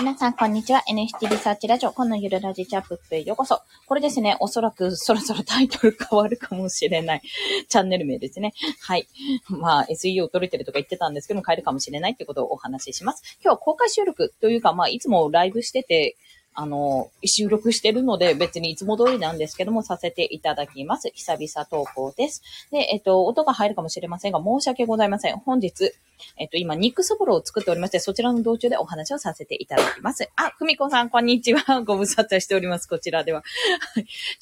皆さん、こんにちは。NHT リサーチラジオ、このゆるラジチャップへようこそ。これですね、おそらくそろそろタイトル変わるかもしれないチャンネル名ですね。はい。まあ、SEO 取れてるとか言ってたんですけども、変えるかもしれないってことをお話しします。今日は公開収録というか、まあ、いつもライブしてて、あの、収録してるので別にいつも通りなんですけども、させていただきます。久々投稿です。で、えっと、音が入るかもしれませんが、申し訳ございません。本日、えっと、今、肉そぼろを作っておりまして、そちらの道中でお話をさせていただきます。あ、ふみこさん、こんにちは。ご無沙汰しております。こちらでは。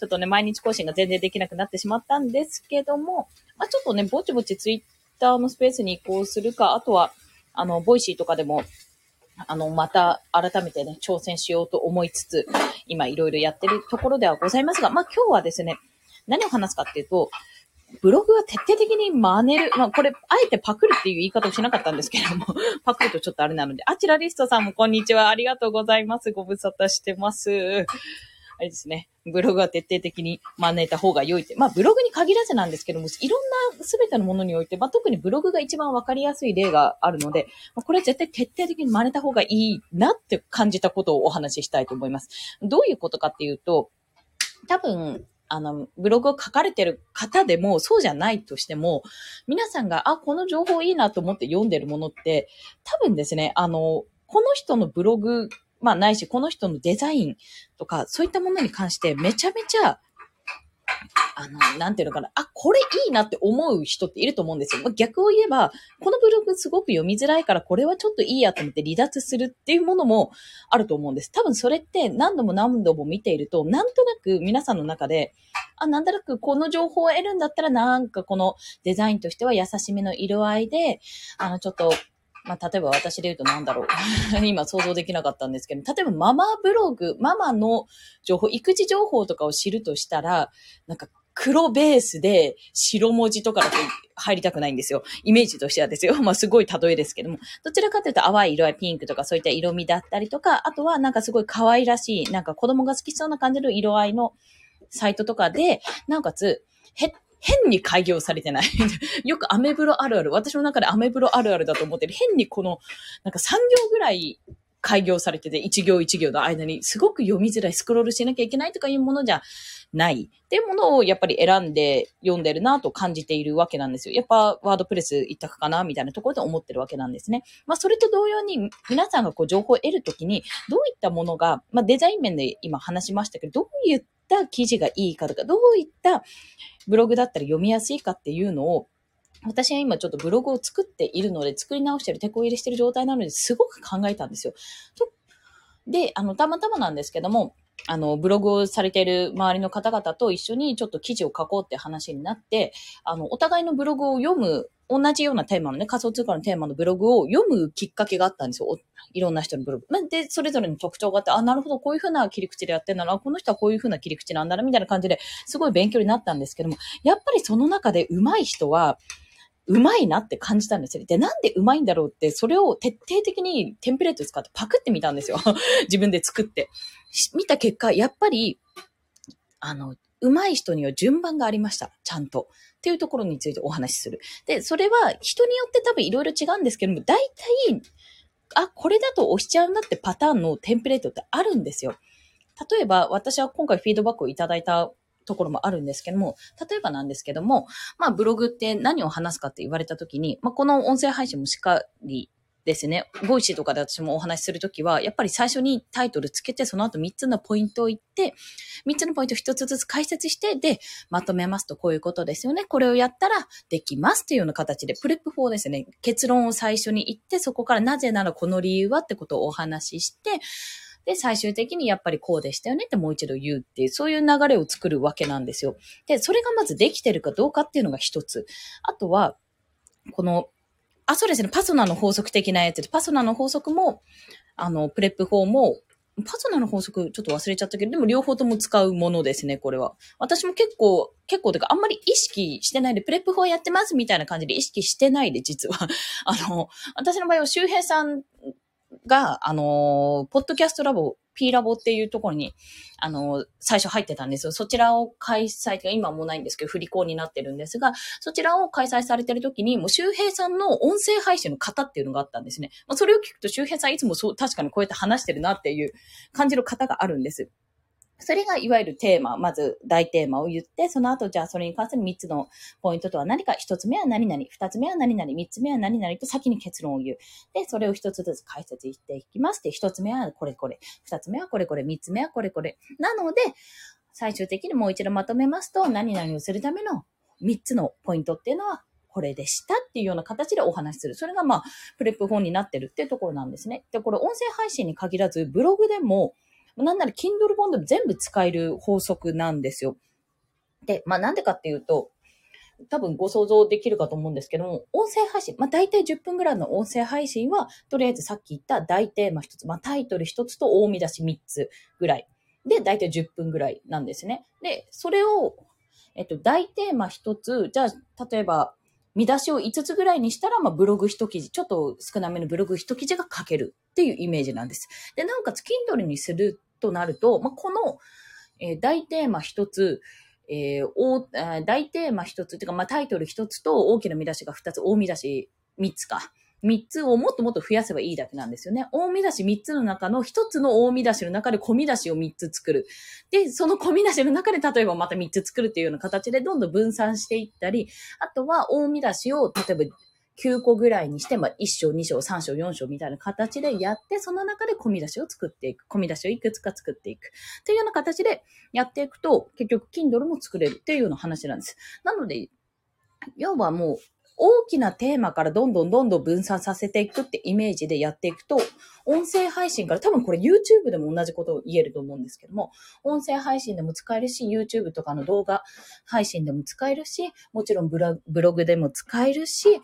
ちょっとね、毎日更新が全然できなくなってしまったんですけども、まあ、ちょっとね、ぼちぼちツイッターのスペースに移行するか、あとは、あの、 Voicy とかでも、あの、また改めてね、挑戦しようと思いつつ、今いろいろやってるところではございますが、まあ今日はですね、何を話すかっていうと、ブログは徹底的に真似る。まあこれ、あえてパクるっていう言い方をしなかったんですけれども、パクるとちょっとあれなので、あちらリストさんもこんにちは。ありがとうございます。ご無沙汰してます。あれですね、ブログは徹底的に真似た方が良いって。まあ、ブログに限らずなんですけども、いろんな全てのものにおいて、まあ、特にブログが一番わかりやすい例があるので、まあ、これは絶対徹底的に真似た方がいいなって感じたことをお話ししたいと思います。どういうことかっていうと、多分、あの、ブログを書かれてる方でも、そうじゃないとしても、皆さんが、あ、この情報いいなと思って読んでるものって、多分ですね、あの、この人のブログまあないし、この人のデザインとか、そういったものに関してめちゃめちゃ、あの、なんていうのかな。あ、これいいなって思う人っていると思うんですよ。逆を言えば、このブログすごく読みづらいから、これはちょっといいやと思って離脱するっていうものもあると思うんです。多分それって何度も何度も見ていると、なんとなく皆さんの中で、あ、なんとなくこの情報を得るんだったら、なんかこのデザインとしては優しめの色合いで、あの、ちょっとまあ、例えば私で言うと何だろう。今想像できなかったんですけど、例えばママブログ、ママの情報、育児情報とかを知るとしたら、なんか黒ベースで白文字とかだと入りたくないんですよ。イメージとしてはですよ。まあすごい例えですけども。どちらかというと淡い色合いピンクとかそういった色味だったりとか、あとはなんかすごい可愛らしい、なんか子供が好きそうな感じの色合いのサイトとかで、なおかつ、へ、変に開業されてない。よくアメブロあるある。私の中でアメブロあるあるだと思ってる。変にこの、なんか3行ぐらい開業されてて、1行1行の間にすごく読みづらい、スクロールしなきゃいけないとかいうものじゃないっていうものをやっぱり選んで読んでるなと感じているわけなんですよ。やっぱワードプレス一択かなみたいなところで思ってるわけなんですね。まあそれと同様に皆さんがこう情報を得るときにどういったものが、まあデザイン面で今話しましたけど、どういっった記事がいいかとか、どういったブログだったら読みやすいかっていうのを私は今ちょっとブログを作っているので、作り直してる、手こ入れしてる状態なので、すごく考えたんですよ。で、あの、たまたまなんですけども、あの、ブログをされている周りの方々と一緒にちょっと記事を書こうって話になって、あの、お互いのブログを読む、同じようなテーマのね、仮想通貨のテーマのブログを読むきっかけがあったんですよ。いろんな人のブログ。で、それぞれの特徴があって、あ、なるほど、こういうふうな切り口でやってんだな、この人はこういうふうな切り口なんだな、みたいな感じですごい勉強になったんですけども、やっぱりその中で上手い人は、うまいなって感じたんですよ。で、なんでうまいんだろうって、それを徹底的にテンプレート使ってパクってみたんですよ。自分で作って。見た結果、やっぱり、あの、うまい人には順番がありました。ちゃんと。っていうところについてお話しする。で、それは人によって多分いろいろ違うんですけども、大体、あ、これだと押しちゃうなってパターンのテンプレートってあるんですよ。例えば、私は今回フィードバックをいただいたところもあるんですけども、例えばなんですけども、まあブログって何を話すかって言われたときに、まあこの音声配信もしっかりですね、 Voicy とかで私もお話しするときは、やっぱり最初にタイトルつけて、その後3つのポイントを言って、3つのポイント1つずつ解説して、で、まとめますとこういうことですよね。これをやったらできますっていうような形で、プレップ法ですね。結論を最初に言って、そこからなぜならこの理由はってことをお話しして、で、最終的にやっぱりこうでしたよねってもう一度言うっていう、そういう流れを作るわけなんですよ。で、それがまずできてるかどうかっていうのが一つ。あとは、この、あ、そうですね、パソナの法則的なやつで、パソナの法則も、あの、プレップ法も、パソナの法則ちょっと忘れちゃったけど、でも両方とも使うものですね、これは。私も結構、結構てかあんまり意識してないで、プレップ法やってますみたいな感じで意識してないで、実は。あの、私の場合は周平さんが、あのーポッドキャストラボ、P ラボっていうところに、あの最初入ってたんですよ。そちらを開催、今もないんですけど、振り子になってるんですが、そちらを開催されてる時に、もう周平さんの音声配信の方っていうのがあったんですね。まあ、それを聞くと周平さんいつもそう、確かにこうやって話してるなっていう感じの方があるんです。それがいわゆるテーマ、まず大テーマを言って、その後じゃあそれに関する3つのポイントとは何か、1つ目は何々、2つ目は何々、3つ目は何々と先に結論を言う。で、それを1つずつ解説していきます。で、1つ目はこれこれ、2つ目はこれこれ、3つ目はこれこれ。なので、最終的にもう一度まとめますと、何々をするための3つのポイントっていうのは、これでしたっていうような形でお話しする。それがまあ、プレップ本になってるっていうところなんですね。で、これ音声配信に限らず、ブログでも、なんなら Kindle 本でも全部使える法則なんですよ。で、まあなんでかっていうと、多分ご想像できるかと思うんですけども、音声配信、まあ大体10分ぐらいの音声配信は、とりあえずさっき言った大テーマ一つ、まあタイトル一つと大見出し3つぐらい。で、大体10分ぐらいなんですね。で、それを、えっと、大テーマ一つ、じゃあ、例えば、見出しを5つぐらいにしたら、まあ、ブログ一記事、ちょっと少なめのブログ一記事が書けるっていうイメージなんです。で、なおかつ、Kindle にするとなると、まあ、この、えー大テーマ一つ、えー大大テーマ一つっていうか、まあ、タイトル一つと大きな見出しが二つ、大見出し三つか。三つをもっともっと増やせばいいだけなんですよね。大見出し三つの中の一つの大見出しの中で小見出しを三つ作る。で、その小見出しの中で例えばまた三つ作るっていうような形でどんどん分散していったり、あとは大見出しを例えば9個ぐらいにして、まあ、1章、2章、3章、4章みたいな形でやって、その中で込み出しを作っていく。込み出しをいくつか作っていく。っていうような形でやっていくと、結局、Kindle も作れるっていうような話なんです。なので、要はもう、大きなテーマからどんどんどんどん分散させていくってイメージでやっていくと、音声配信から多分これ YouTube でも同じことを言えると思うんですけども、音声配信でも使えるし、YouTube とかの動画配信でも使えるし、もちろんブロブログでも使えるし、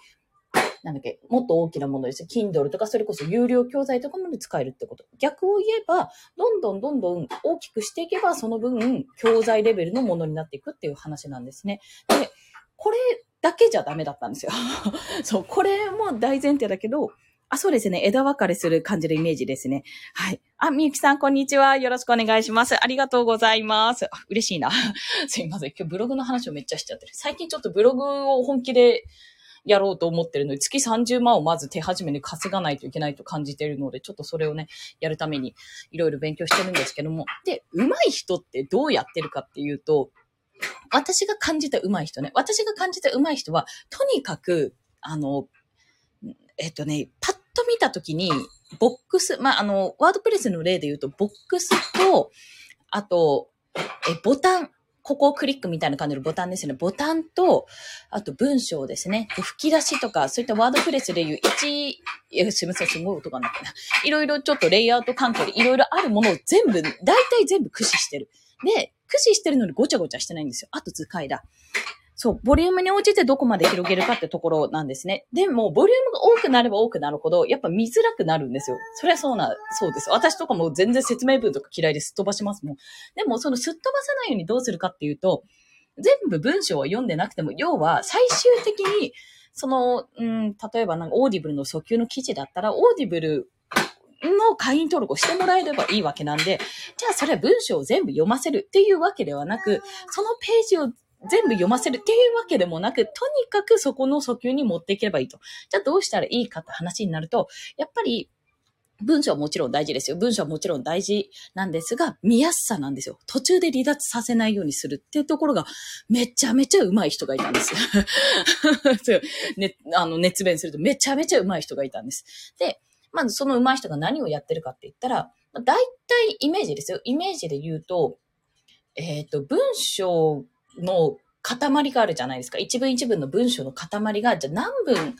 なんだっけ、もっと大きなものです。Kindle とか、それこそ有料教材とかまで使えるってこと。逆を言えば、どんどんどんどん大きくしていけば、その分、教材レベルのものになっていくっていう話なんですね。で、これだけじゃダメだったんですよ。そう、これも大前提だけど、あ、そうですね。枝分かれする感じのイメージですね。はい。あ、みゆきさん、こんにちは。よろしくお願いします。ありがとうございます。嬉しいな。すいません。今日ブログの話をめっちゃしちゃってる。最近ちょっとブログを本気でやろうと思ってるので、月30万をまず手始めに稼がないといけないと感じているので、ちょっとそれをね、やるためにいろいろ勉強してるんですけども。で、上手い人ってどうやってるかっていうと、私が感じた上手い人ね。私が感じた上手い人は、とにかく、あの、えっとね、パッと見たときに、ボックス、まあ、あの、ワードプレスの例で言うと、ボックスと、あと、え、ボタン、ここをクリックみたいな感じのボタンですね。ボタンと、あと文章ですね。で吹き出しとか、そういったワードプレスでいう1、いやすみません、すごい音が鳴ったな。いろいろちょっとレイアウト関係でいろいろあるものを全部、大体全部駆使してる。で、駆使してるのにごちゃごちゃしてないんですよ。あと図解だ。そう、ボリュームに応じてどこまで広げるかってところなんですね。でも、ボリュームが多くなれば多くなるほど、やっぱ見づらくなるんですよ。それはそうな、そうです。私とかも全然説明文とか嫌いですっ飛ばしますもん。でも、そのすっ飛ばさないようにどうするかっていうと、全部文章を読んでなくても、要は最終的に、その、うん、例えばなんか Audible の訴求の記事だったら、 Audible の会員登録をしてもらえればいいわけなんで、じゃあそれは文章を全部読ませるっていうわけではなく、そのページを全部読ませるっていうわけでもなく、とにかくそこの訴求に持っていければいいと。じゃあどうしたらいいかって話になると、やっぱり、文章はもちろん大事ですよ。文章はもちろん大事なんですが、見やすさなんですよ。途中で離脱させないようにするっていうところが、めちゃめちゃ上手い人がいたんです。そ うね、あの、熱弁するとめちゃめちゃ上手い人がいたんです。で、まずその上手い人が何をやってるかって言ったら、まあ大体イメージですよ。イメージで言うと、えっ、と、文章の塊があるじゃないですか。一文一文の文章の塊が、じゃあ何文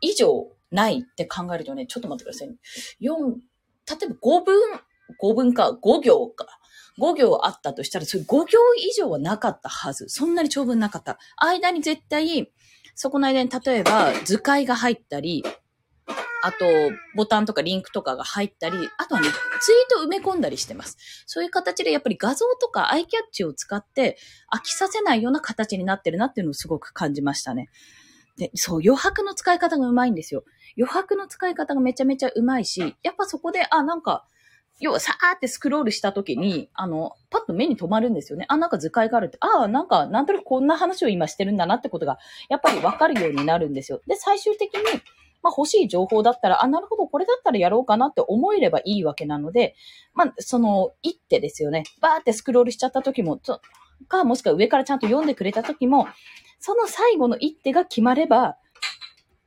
以上ないって考えるとね、ちょっと待ってください、ね。4、例えば5文、5文か、5行か。5行あったとしたら、それ5行以上はなかったはず。そんなに長文なかった。間に絶対、そこの間に例えば図解が入ったり、あと、ボタンとかリンクとかが入ったり、あとはね、ツイート埋め込んだりしてます。そういう形でやっぱり画像とかアイキャッチを使って飽きさせないような形になってるなっていうのをすごく感じましたね。で、そう、余白の使い方がうまいんですよ。余白の使い方がめちゃめちゃうまいし、やっぱそこで、あ、なんか、要はさーってスクロールした時に、あの、パッと目に留まるんですよね。あ、なんか図解があるって。ああ、なんか、なんとなくこんな話を今してるんだなってことが、やっぱりわかるようになるんですよ。で、最終的に、まあ欲しい情報だったら、あ、なるほど、これだったらやろうかなって思えればいいわけなので、まあ、その、一手ですよね。バーってスクロールしちゃった時も、か、もしくは上からちゃんと読んでくれた時も、その最後の一手が決まれば、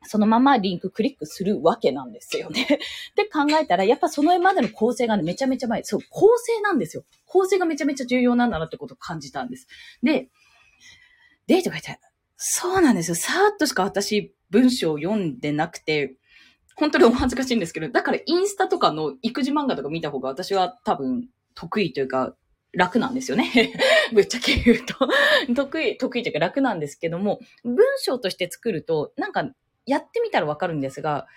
そのままリンククリックするわけなんですよね。って考えたら、やっぱそのまでの構成がね、めちゃめちゃ前。そう、構成なんですよ。構成がめちゃめちゃ重要なんだなってことを感じたんです。で、デートが言って、そうなんですよ。さーっとしか私、文章を読んでなくて、本当にお恥ずかしいんですけど、だからインスタとかの育児漫画とか見た方が私は多分得意というか、楽なんですよね。ぶっちゃけ言うと。得意、得意というか楽なんですけども、文章として作ると、なんかやってみたらわかるんですが、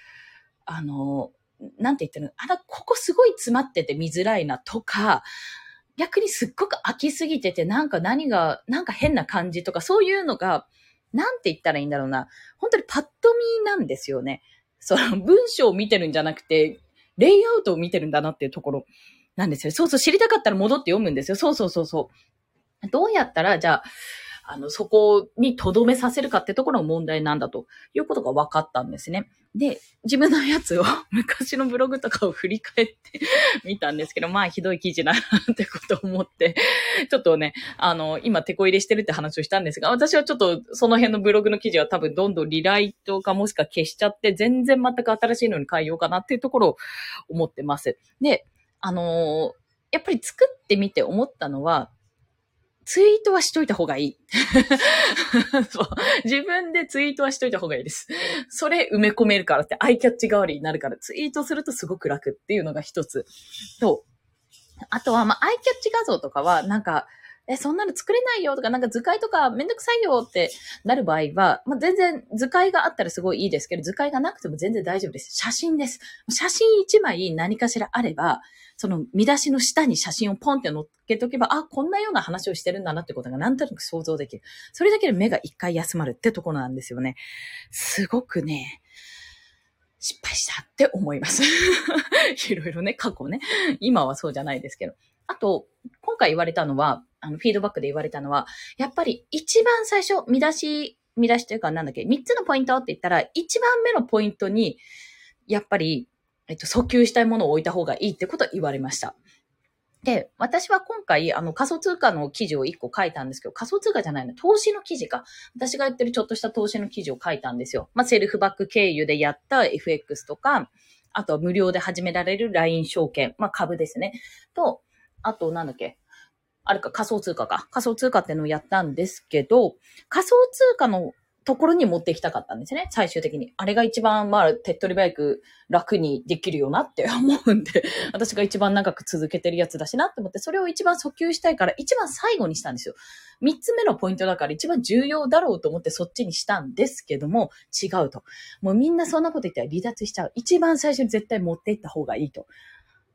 あの、なんて言ってるの？あら、ここすごい詰まってて見づらいなとか、逆にすっごく飽きすぎてて、なんか何が、なんか変な感じとか、そういうのが、なんて言ったらいいんだろうな。本当にパッと見なんですよね。その文章を見てるんじゃなくて、レイアウトを見てるんだなっていうところなんですよ。そうそう、知りたかったら戻って読むんですよ。そうそうそうそう。どうやったら、じゃあ、あの、そこに留めさせるかってところが問題なんだということが分かったんですね。で、自分のやつを、昔のブログとかを振り返ってみたんですけど、まあ、ひどい記事だなってことを思って、ちょっとね、あの、今、手こ入れしてるって話をしたんですが、私はちょっと、その辺のブログの記事は多分どんどんリライトかもしくは消しちゃって、全然全く新しいのに変えようかなっていうところを思ってます。で、あのやっぱり作ってみて思ったのは、ツイートはしといた方がいい。自分でツイートはしといた方がいいです。それ埋め込めるからってアイキャッチ代わりになるからツイートするとすごく楽っていうのが一つ。と、あとは、まあ、アイキャッチ画像とかは、なんか、え、そんなの作れないよとか、なんか図解とかめんどくさいよってなる場合は、まあ、全然図解があったらすごいいいですけど、図解がなくても全然大丈夫です。写真です。写真一枚何かしらあれば、その見出しの下に写真をポンって載っけとけば、あ、こんなような話をしてるんだなってことがなんとなく想像できる。それだけで目が一回休まるってところなんですよね。すごくね、失敗したって思います。いろいろね、過去ね。今はそうじゃないですけど。あと、今回言われたのは、あの、フィードバックで言われたのは、やっぱり一番最初、見出し、見出しというかなんだっけ、三つのポイントって言ったら、一番目のポイントに、やっぱり、えっと、訴求したいものを置いた方がいいってことを言われました。で、私は今回、あの、仮想通貨の記事を1個書いたんですけど、仮想通貨じゃないの、投資の記事か。私が言ってるちょっとした投資の記事を書いたんですよ。まあ、セルフバック経由でやった FX とか、あとは無料で始められる LINE 証券、まあ、株ですね。と、あと、なんだっけ、あれか、仮想通貨か。仮想通貨ってのをやったんですけど、仮想通貨のところに持っていきたかったんですね。最終的に。あれが一番、まあ、手っ取り早く楽にできるよなって思うんで、私が一番長く続けてるやつだしなって思って、それを一番訴求したいから、一番最後にしたんですよ。三つ目のポイントだから一番重要だろうと思ってそっちにしたんですけども、違うと。もうみんなそんなこと言ったら離脱しちゃう。一番最初に絶対持っていった方がいいと。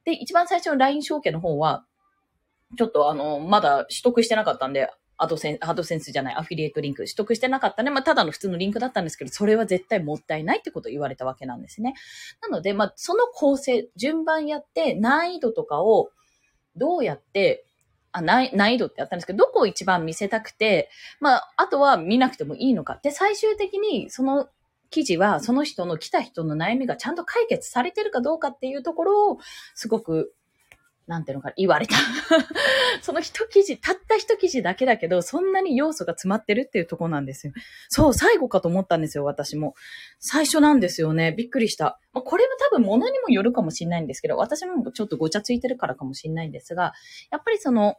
で、一番最初の LINE 証券の方は、ちょっとあの、まだ取得してなかったんで、アドセン、アドセンスじゃない、アフィリエイトリンク取得してなかったね。まあ、ただの普通のリンクだったんですけど、それは絶対もったいないってことを言われたわけなんですね。なので、まあ、その構成、順番やって、難易度とかを、どうやって、あ難易度ってやったんですけど、どこを一番見せたくて、まあ、あとは見なくてもいいのか。で、最終的に、その記事は、その人の来た人の悩みがちゃんと解決されてるかどうかっていうところを、すごくなんていうのかな、言われた。その一記事、たった一記事だけだけど、そんなに要素が詰まってるっていうとこなんですよ。そう、最後かと思ったんですよ、私も。最初なんですよね。びっくりしたま。これは多分物にもよるかもしれないんですけど、私もちょっとごちゃついてるからかもしれないんですが、やっぱりその、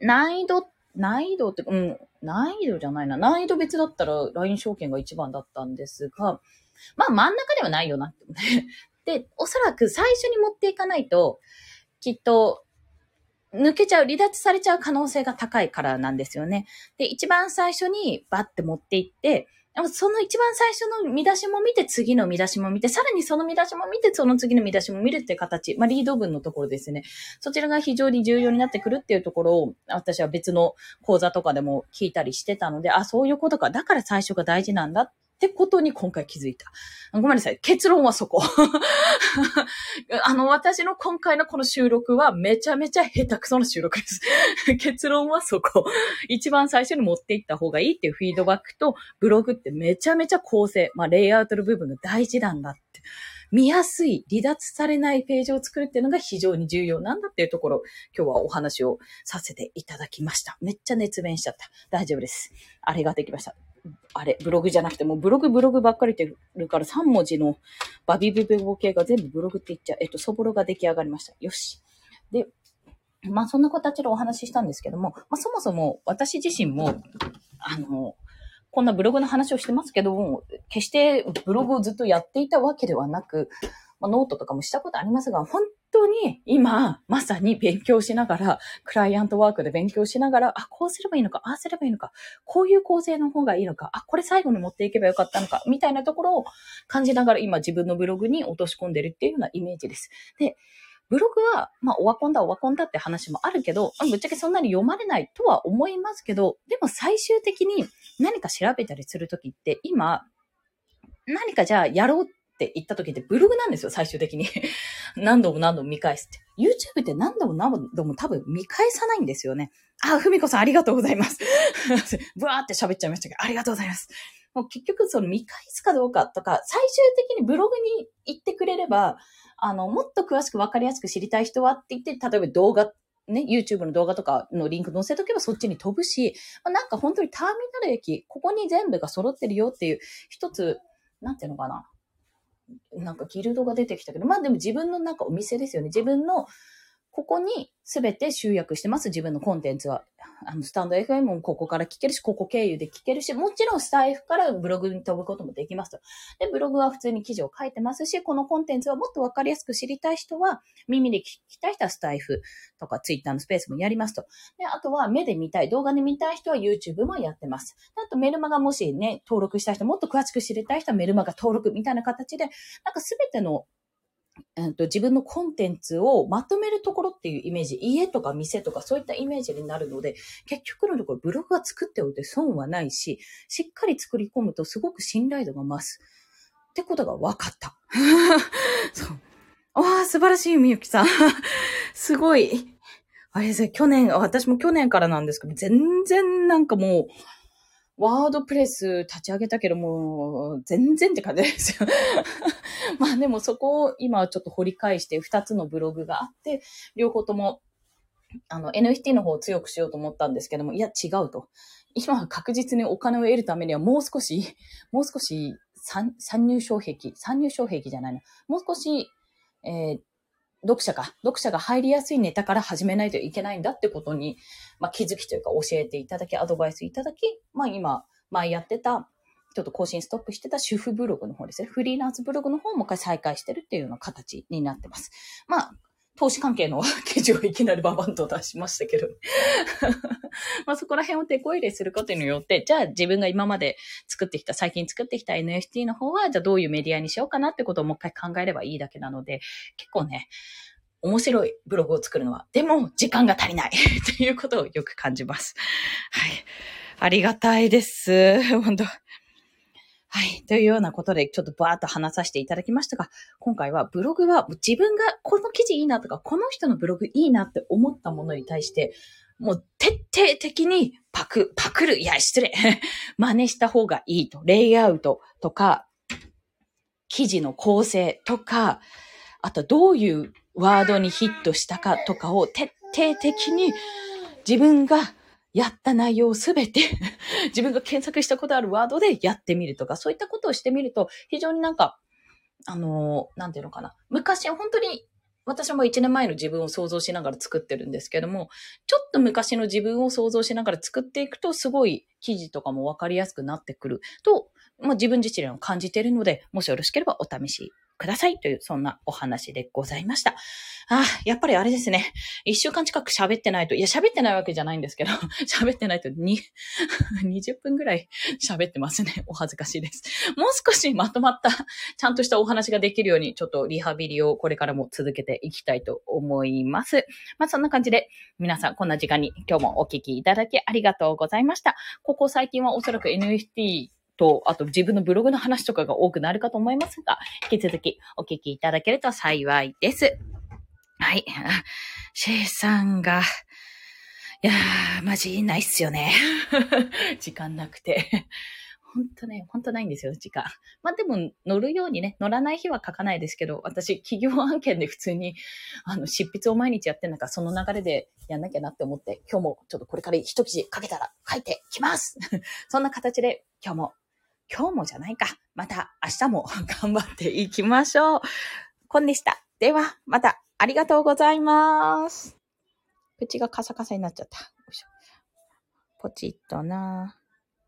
難易度、難易度って、うん、難易度じゃないな。難易度別だったら LINE 証券が一番だったんですが、まあ真ん中ではないよなって。で、おそらく最初に持っていかないと、きっと、抜けちゃう、離脱されちゃう可能性が高いからなんですよね。で、一番最初にバッて持っていって、その一番最初の見出しも見て、次の見出しも見て、さらにその見出しも見て、その次の見出しも見るっていう形。まあ、リード文のところですね。そちらが非常に重要になってくるっていうところを、私は別の講座とかでも聞いたりしてたので、あ、そういうことか。だから最初が大事なんだっってことに今回気づいた。ごめんなさい。結論はそこ。あの、私の今回のこの収録はめちゃめちゃ下手くそな収録です。結論はそこ。一番最初に持っていった方がいいっていうフィードバックと、ブログってめちゃめちゃ構成、まあ、レイアウトの部分が大事なんだって。見やすい、離脱されないページを作るっていうのが非常に重要なんだっていうところ、今日はお話をさせていただきました。めっちゃ熱弁しちゃった。大丈夫です。あれができました。あれ、ブログじゃなくてもブログブログばっかり言ってるから3文字のバビブベボ系が全部ブログって言っちゃう。えっと、そぼろが出来上がりました。よし。で、まあそんな形でお話ししたんですけども、まあそもそも私自身も、あの、こんなブログの話をしてますけども、決してブログをずっとやっていたわけではなく、まあ、ノートとかもしたことありますが、本当に今、まさに勉強しながら、クライアントワークで勉強しながら、あ、こうすればいいのか、ああすればいいのか、こういう構成の方がいいのか、あ、これ最後に持っていけばよかったのか、みたいなところを感じながら今自分のブログに落とし込んでるっていうようなイメージです。で、ブログは、まあ、オワコンだ、オワコンだって話もあるけど、ぶっちゃけそんなに読まれないとは思いますけど、でも最終的に何か調べたりするときって、今、何かじゃあやろうっって言った時ってブログなんですよ、最終的に。何度も何度も見返すって。YouTube って何度も何度も多分見返さないんですよね。あ、ふみこさんありがとうございます。ブワーって喋っちゃいましたけど、ありがとうございます。もう結局その見返すかどうかとか、最終的にブログに行ってくれれば、あの、もっと詳しくわかりやすく知りたい人はって言って、例えば動画ね、YouTube の動画とかのリンク載せとけばそっちに飛ぶし、まあ、なんか本当にターミナル駅、ここに全部が揃ってるよっていう、一つ、なんていうのかな。なんかギルドが出てきたけど、まあでも自分のなんかお店ですよね。自分のここに全て集約してます、自分のコンテンツは。あの、スタンド FM もここから聞けるし、ここ経由で聞けるし、もちろんスタイフからブログに飛ぶこともできますと。で、ブログは普通に記事を書いてますし、このコンテンツはもっとわかりやすく知りたい人は、耳で聞きたい人はスタイフとかツイッターのスペースもやりますと。で、あとは目で見たい、動画で見たい人は YouTube もやってます。あとメルマガもしね、登録した人、もっと詳しく知りたい人はメルマガ登録みたいな形で、なんかすべてのえーと、自分のコンテンツをまとめるところっていうイメージ、家とか店とかそういったイメージになるので、結局のところブログは作っておいて損はないし、しっかり作り込むとすごく信頼度が増す。ってことが分かった。そう。ああ、素晴らしい、みゆきさん。すごい。あれですね、去年、私も去年からなんですけど、全然なんかもう、ワードプレス立ち上げたけどもう、全然って感じですよ。まあでもそこを今ちょっと掘り返して2つのブログがあって、両方ともあの NFT の方を強くしようと思ったんですけども、いや違うと。今は確実にお金を得るためにはもう少し、もう少し参入障壁、参入障壁じゃないな。もう少し、えー、読者か、読者が入りやすいネタから始めないといけないんだってことに、まあ、気づきというか教えていただき、アドバイスいただき、まあ今、前やってた、ちょっと更新ストップしてた主婦ブログの方ですね。フリーランスブログの方もう一回再開してるっていうような形になってます。まあ、投資関係の 記事をいきなりババンと出しましたけど。まあそこら辺を手こ入れすることによって、じゃあ自分が今まで作ってきた、最近作ってきた NFT の方は、じゃあどういうメディアにしようかなってことをもう一回考えればいいだけなので、結構ね、面白いブログを作るのは、でも時間が足りないということをよく感じます。はい。ありがたいです。本当はい。というようなことで、ちょっとバーっと話させていただきましたが、今回はブログは自分がこの記事いいなとか、この人のブログいいなって思ったものに対して、もう徹底的にパク、パクる、いや、失礼。真似した方がいいと。レイアウトとか、記事の構成とか、あとどういうワードにヒットしたかとかを徹底的に自分がやった内容をすべて 自分が検索したことあるワードでやってみるとか、そういったことをしてみると、非常になんか、あのー、なんていうのかな。昔、本当に、私も1年前の自分を想像しながら作ってるんですけども、ちょっと昔の自分を想像しながら作っていくと、すごい記事とかもわかりやすくなってくると、まあ、自分自身を感じているので、もしよろしければお試しくださいという、そんなお話でございました。ああ、やっぱりあれですね。一週間近く喋ってないと、いや、喋ってないわけじゃないんですけど、喋ってないと2、20分ぐらい 喋ってますね。お恥ずかしいです。もう少しまとまった、ちゃんとしたお話ができるように、ちょっとリハビリをこれからも続けていきたいと思います。まあ、そんな感じで、皆さんこんな時間に今日もお聞きいただきありがとうございました。ここ最近はおそらく NFT と、あと自分のブログの話とかが多くなるかと思いますが、引き続きお聞きいただけると幸いです。はい。シェイさんが、いやー、マジないっすよね。時間なくて。ほんとね、ほんとないんですよ、時間。まあでも、乗るようにね、乗らない日は書かないですけど、私、企業案件で普通に、あの、執筆を毎日やってんだから、その流れでやんなきゃなって思って、今日もちょっとこれから一記事書けたら書いてきます そんな形で、今日も、今日もじゃないか。また明日も頑張っていきましょう。コンでした。では、また、ありがとうございます。口がカサカサになっちゃった。ポチッとな